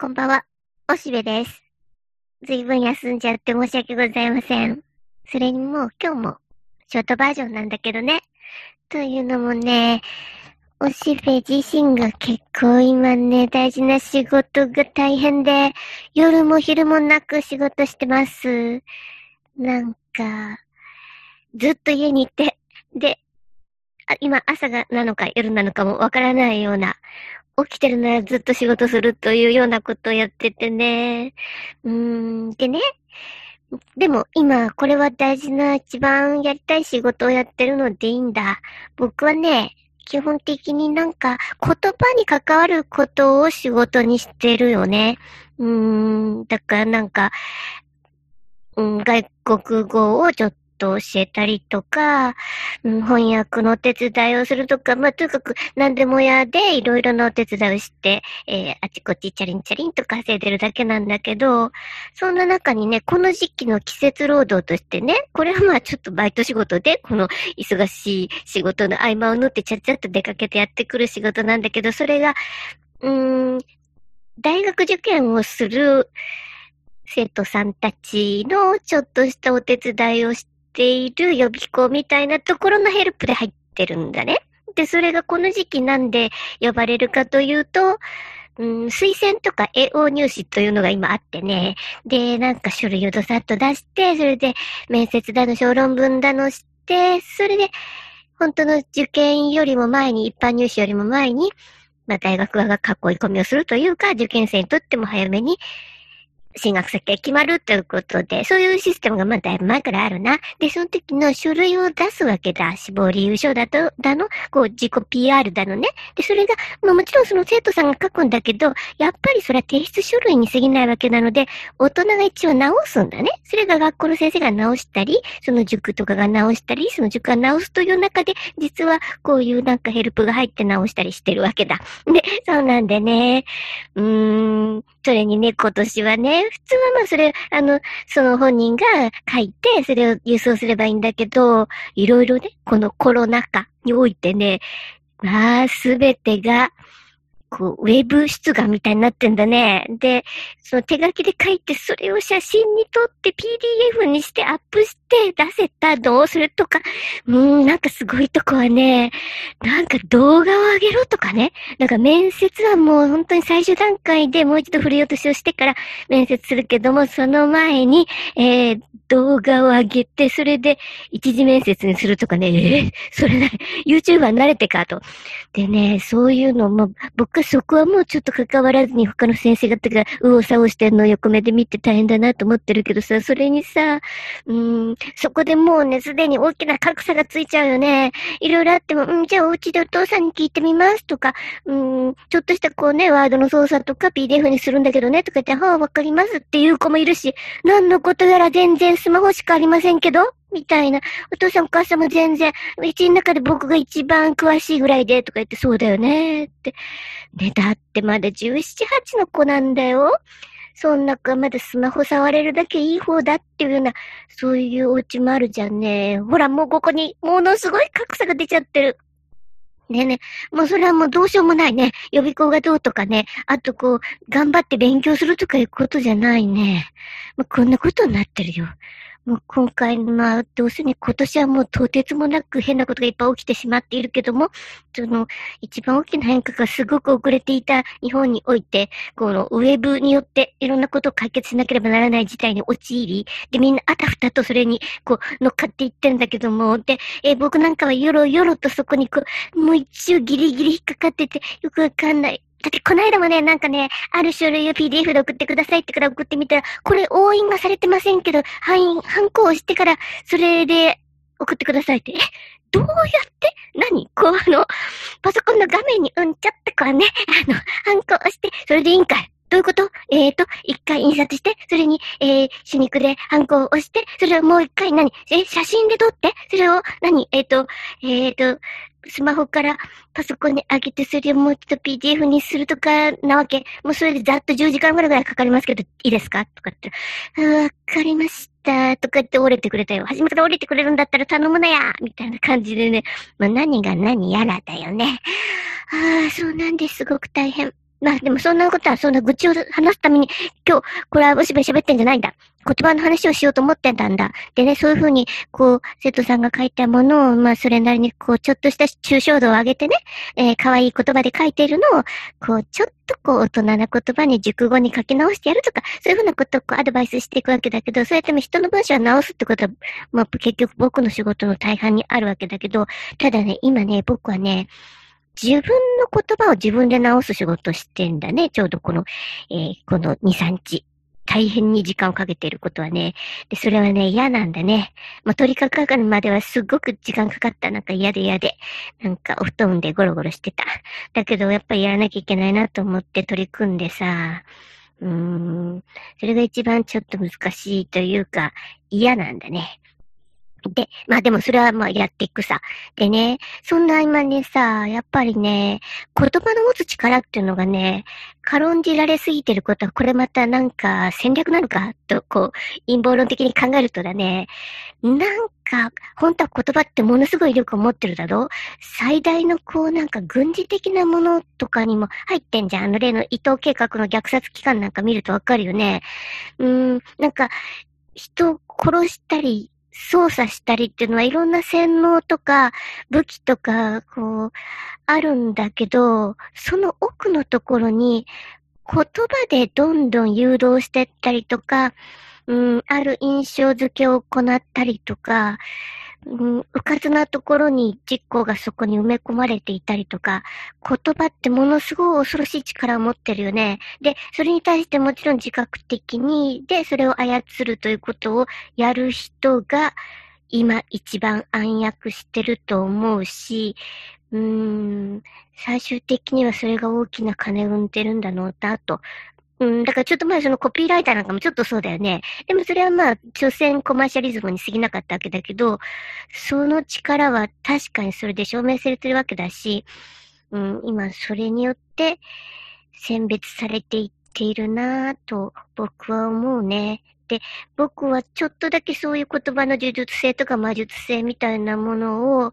こんばんは、おしべです。ずいぶん休んじゃって申し訳ございません。それにもう今日もショートバージョンなんだけどね。というのもね、おしべ自身が結構今ね、大事な仕事が大変で、夜も昼もなく仕事してます。なんか、ずっと家にいて、で、今朝がなのか夜なのかもわからないような、起きてるならずっと仕事するというようなことをやっててね。うーん、でね。でも今これは大事な一番やりたい仕事をやってるのでいいんだ。僕はね、基本的になんか言葉に関わることを仕事にしてるよね。うーん、だからなんか、うん、外国語をちょっと教えたりとか、翻訳のお手伝いをするとか、まあ、とにかく何でも屋でいろいろなお手伝いをして、えーあちこちチャリンチャリンと稼いでるだけなんだけど、そんな中にね、この時期の季節労働としてね、これはまあちょっとバイト仕事で、この忙しい仕事の合間を縫ってちゃっちゃっと出かけてやってくる仕事なんだけど、それが、うん、大学受験をする生徒さんたちのちょっとしたお手伝いをしている予備校みたいなところのヘルプで入ってるんだね。で、それがこの時期なんで呼ばれるかというと、うん、推薦とか AO 入試というのが今あってね。で、なんか書類をどさっと出して、それで面接だの小論文だのして、それで本当の受験よりも前に、一般入試よりも前に、まあ大学側が囲い込みをするというか、受験生にとっても早めに進学先が決まるということで、そういうシステムがまあだいぶ前からあるな。で、その時の書類を出すわけだ。死亡理由書だと、だの、こう自己 PR だのね。で、それが、まあもちろんその生徒さんが書くんだけど、やっぱりそれは提出書類に過ぎないわけなので、大人が一応直すんだね。それが学校の先生が直したり、その塾とかが直したり、その塾が直すという中で、実はこういうなんかヘルプが入って直したりしてるわけだ。で、そうなんでね。うーん、それにね、今年はね、普通はまあそれ、あの、その本人が書いて、それを郵送すればいいんだけど、いろいろね、このコロナ禍においてね、まあ、すべてが、こう、ウェブ出願みたいになってんだね。で、その手書きで書いて、それを写真に撮って PDF にしてアップして出せたのそれとか、うん、なんかすごいとこはね、なんか動画を上げろとかね。なんか面接はもう本当に最終段階でもう一度振り落としをしてから面接するけども、その前に、えー、動画を上げて、それで一次面接にするとかね、えー、それな、YouTuber 慣れてかと。でね、そういうのも、僕はそこはもうちょっと関わらずに他の先生方が右往左往してんのを横目で見て大変だなと思ってるけどさ、それにさ、うん、そこでもうね、すでに大きな格差がついちゃうよね。いろいろあっても、うん、じゃあお家でお父さんに聞いてみますとか、うん、ちょっとしたこうね、ワードの操作とか PDF にするんだけどね、とか言って、はあ、わかりますっていう子もいるし、何のことやら全然スマホしかありませんけど？みたいな。お父さんお母さんも全然、うちの中で僕が一番詳しいぐらいで、とか言って、そうだよね、って。ね、だってまだ17、8の子なんだよ。そんなかまだスマホ触れるだけいい方だっていうような、そういうお家もあるじゃんね。ほら、もうここに、ものすごい格差が出ちゃってる。ねえねえ、もうそれはもうどうしようもないね。予備校がどうとかね。あとこう、頑張って勉強するとかいうことじゃないね。まあこんなことになってるよ。もう今回、まあ、どうせね、今年はもうとてつもなく変なことがいっぱい起きてしまっているけども、その、一番大きな変化がすごく遅れていた日本において、このウェブによっていろんなことを解決しなければならない事態に陥り、で、みんなあたふたとそれに、こう、乗っかっていってんだけども、で、え僕なんかはよろよろとそこにこう、もう一応ギリギリ引っかかってて、よくわかんない。だってこの間もね、なんかね、ある書類を PDF で送ってくださいってから送ってみたら、これ押印がされてませんけど、範囲、ハンコをしてから、それで送ってくださいって。え、どうやって？何？こうあの、パソコンの画面にうんちゃってからね、あの、ハンコをして、それでいいんかい。どういうこと？えーと、一回印刷して、それに、えー、手肉でハンコを押して、それをもう一回何？え、写真で撮って、それを何？えーと、えーと、スマホからパソコンに上げて、それをもう一度 PDF にするとかなわけ？もうそれでざっと10時間ぐらいかかりますけど、いいですか？とかって。あーわかりました。とか言って折れてくれたよ。初めから折れてくれるんだったら頼むなやみたいな感じでね。まあ何が何やらだよね。ああ、そうなんです。すごく大変。まあでもそんなことは、そんな愚痴を話すために、今日、これはおしべ喋ってんじゃないんだ。言葉の話をしようと思ってたんだ。でね、そういうふうに、こう、生徒さんが書いたものを、まあ、それなりに、こう、ちょっとした抽象度を上げてね、えー、可愛い言葉で書いているのを、こう、ちょっとこう、大人な言葉に熟語に書き直してやるとか、そういうふうなことをこう、アドバイスしていくわけだけど、そうやっても人の文章を直すってことは、まあ、結局僕の仕事の大半にあるわけだけど、ただね、今ね、僕はね、自分の言葉を自分で直す仕事してんだね。ちょうどこの、えー、この2、3日。大変に時間をかけていることはね。で、それはね、嫌なんだね。まあ、取り掛かるまではすごく時間かかった。なんか嫌で嫌で。なんかお布団でゴロゴロしてた。だけど、やっぱりやらなきゃいけないなと思って取り組んでさ。うーん。それが一番ちょっと難しいというか、嫌なんだね。で、まあでもそれはまあやっていくさ。でね、そんな今ねさ、やっぱりね、言葉の持つ力っていうのがね、軽んじられすぎてることは、これまたなんか戦略なのかと、こう、陰謀論的に考えるとだね、なんか、本当は言葉ってものすごい威力を持ってるだろ？最大のこうなんか軍事的なものとかにも入ってんじゃん。あの例の伊藤計画の虐殺機関なんか見るとわかるよね。うーん、なんか、人を殺したり、操作したりっていうのはいろんな洗脳とか武器とか、こう、あるんだけど、その奥のところに言葉でどんどん誘導してったりとか、うん、ある印象付けを行ったりとか、うん、うかつなところに実行がそこに埋め込まれていたりとか、言葉ってものすごい恐ろしい力を持ってるよね。で、それに対してもちろん自覚的に、で、それを操るということをやる人が、今一番暗躍してると思うし、うーん、最終的にはそれが大きな金を生んでるんだろうなと。うん、だからちょっと前そのコピーライターなんかもちょっとそうだよね。でもそれはまあ、所詮コマーシャリズムに過ぎなかったわけだけど、その力は確かにそれで証明されてるわけだし、うん、今それによって選別されていっているなぁと僕は思うね。で、僕はちょっとだけそういう言葉の呪術性とか魔術性みたいなものを、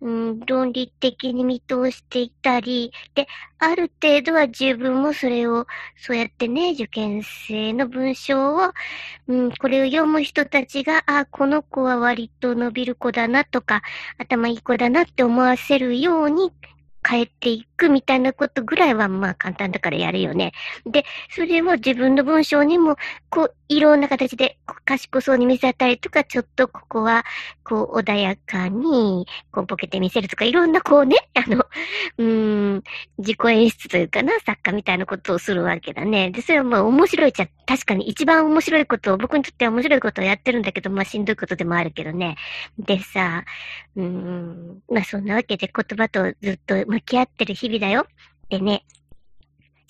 うん、論理的に見通していたり、で、ある程度は自分もそれを、そうやってね、受験生の文章を、うん、これを読む人たちが、あ、この子は割と伸びる子だなとか、頭いい子だなって思わせるように変えていくみたいなことぐらいはまあ簡単だからやるよね。で、それを自分の文章にも、こう、いろんな形で賢そうに見せたりとか、ちょっとここは、こう、穏やかに、こう、ボケてみせるとか、いろんなこうね、あの、うーん、自己演出というかな、作家みたいなことをするわけだね。で、それはまあ面白いじゃ、確かに一番面白いことを、僕にとっては面白いことをやってるんだけど、まあしんどいことでもあるけどね。でさ、うーん、まあそんなわけで言葉とずっと向き合ってる日々だよ。でね、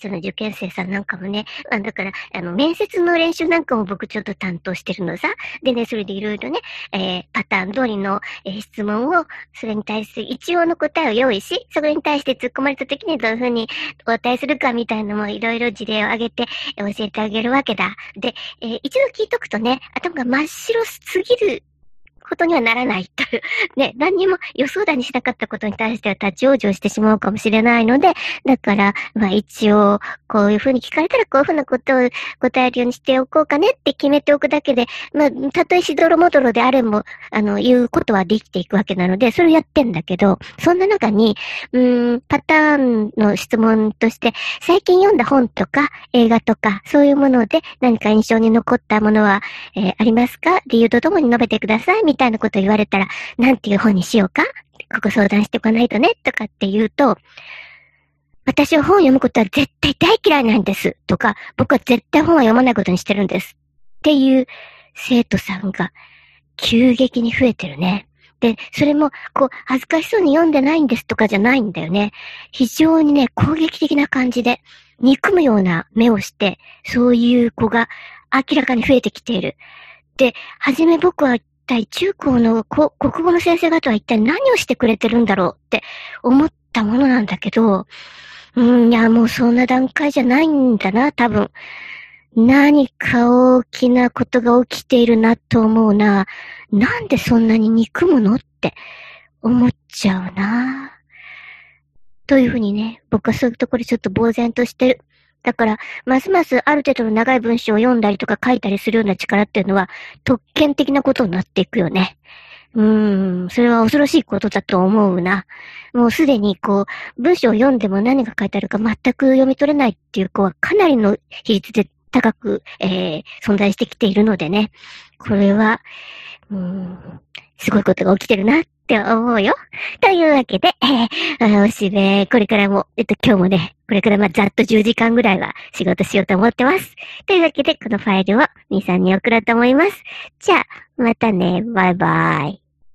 その受験生さんなんかもね、あだから、あの、面接の練習なんかも僕ちょっと担当してるのさ。でね、それでいろいろね、えー、パターン通りの、えー、質問を、それに対する一応の答えを用意し、それに対して突っ込まれた時にどういうふうにお答えするかみたいなのもいろいろ事例を挙げて、え、教えてあげるわけだ。で、えー、一度聞いとくとね、頭が真っ白すぎることにはならないという。ね、何にも予想だにしなかったことに対しては立ち往生してしまうかもしれないので、だから、まあ一応、こういうふうに聞かれたらこういうふうなことを答えるようにしておこうかねって決めておくだけで、まあ、たとえしどろもどろであれも、あの、言うことはできていくわけなので、それをやってんだけど、そんな中に、うーん、パターンの質問として、最近読んだ本とか映画とか、そういうもので何か印象に残ったものは、えー、ありますか？理由とともに述べてください、みたいなたいなこと言われたら、なんていう本にしようか？ここ相談しておかないとね？とかって言うと、私は本を読むことは絶対大嫌いなんです。とか、僕は絶対本は読まないことにしてるんです。っていう生徒さんが急激に増えてるね。で、それも、こう、恥ずかしそうに読んでないんですとかじゃないんだよね。非常にね、攻撃的な感じで、憎むような目をして、そういう子が明らかに増えてきている。で、はじめ僕は体中高の国語の先生方は一体何をしてくれてるんだろうって思ったものなんだけど、うん、いや、もうそんな段階じゃないんだな、多分。何か大きなことが起きているなと思うな。なんでそんなに憎むのって思っちゃうな。というふうにね、僕はそういうところちょっと呆然としてる。だから、ますますある程度の長い文章を読んだりとか書いたりするような力っていうのは、特権的なことになっていくよね。うーん、それは恐ろしいことだと思うな。もうすでにこう、文章を読んでも何が書いてあるか全く読み取れないっていう子はかなりの比率で高く、えー、存在してきているのでね。これは、うーん、すごいことが起きてるなっって思うよ。というわけで、えー、おしべ、これからも、えっと、今日もね、これからまあざっと10時間ぐらいは仕事しようと思ってます。というわけで、このファイルをみさんに送ろうと思います。じゃあ、またね、バイバイ。